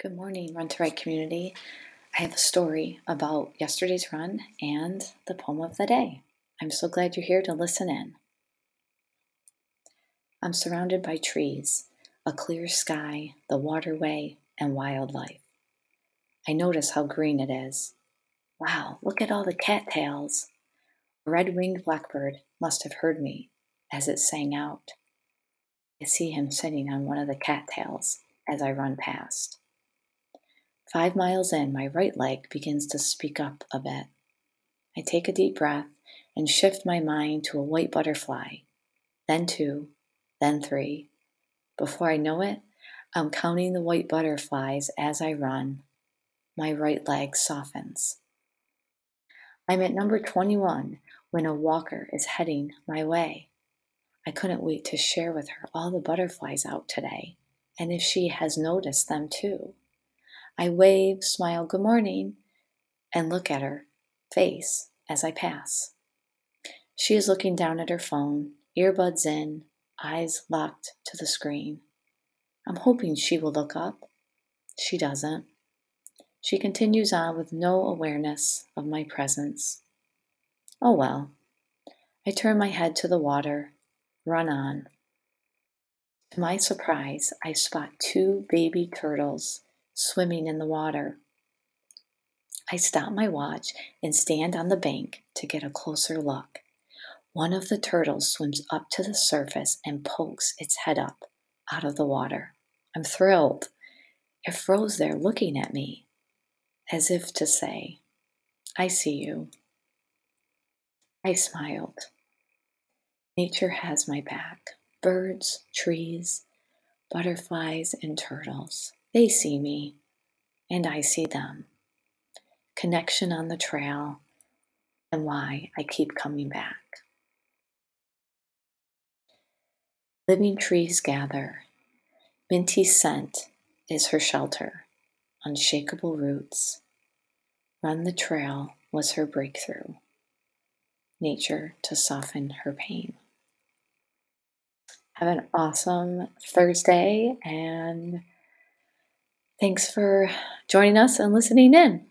Good morning, Run to Right community. I have a story about yesterday's run and the poem of the day. I'm so glad you're here to listen in. I'm surrounded by trees, a clear sky, the waterway, and wildlife. I notice how green it is. Wow, look at all the cattails. A red winged blackbird must have heard me as it sang out. I see him sitting on one of the cattails as I run past. Five miles in, my right leg begins to speak up a bit. I take a deep breath and shift my mind to a white butterfly, then two, then three. Before I know it, I'm counting the white butterflies as I run. My right leg softens. I'm at number 21 when a walker is heading my way. I couldn't wait to share with her all the butterflies out today and if she has noticed them too. I wave, smile, good morning, and look at her face as I pass. She is looking down at her phone, earbuds in, eyes locked to the screen. I'm hoping she will look up. She doesn't. She continues on with no awareness of my presence. Oh well. I turn my head to the water, run on. To my surprise, I spot two baby turtles swimming in the water. I stop my watch and stand on the bank to get a closer look. One of the turtles swims up to the surface and pokes its head up out of the water. I'm thrilled. It froze there looking at me, as if to say, I see you. I smiled. Nature has my back. Birds, trees, butterflies, and turtles. They see me, and I see them. Connection on the trail, and why I keep coming back. Living trees gather. Minty scent is her shelter. Unshakable roots. Run the trail was her breakthrough. Nature to soften her pain. Have an awesome Thursday and Thanks for joining us and listening in.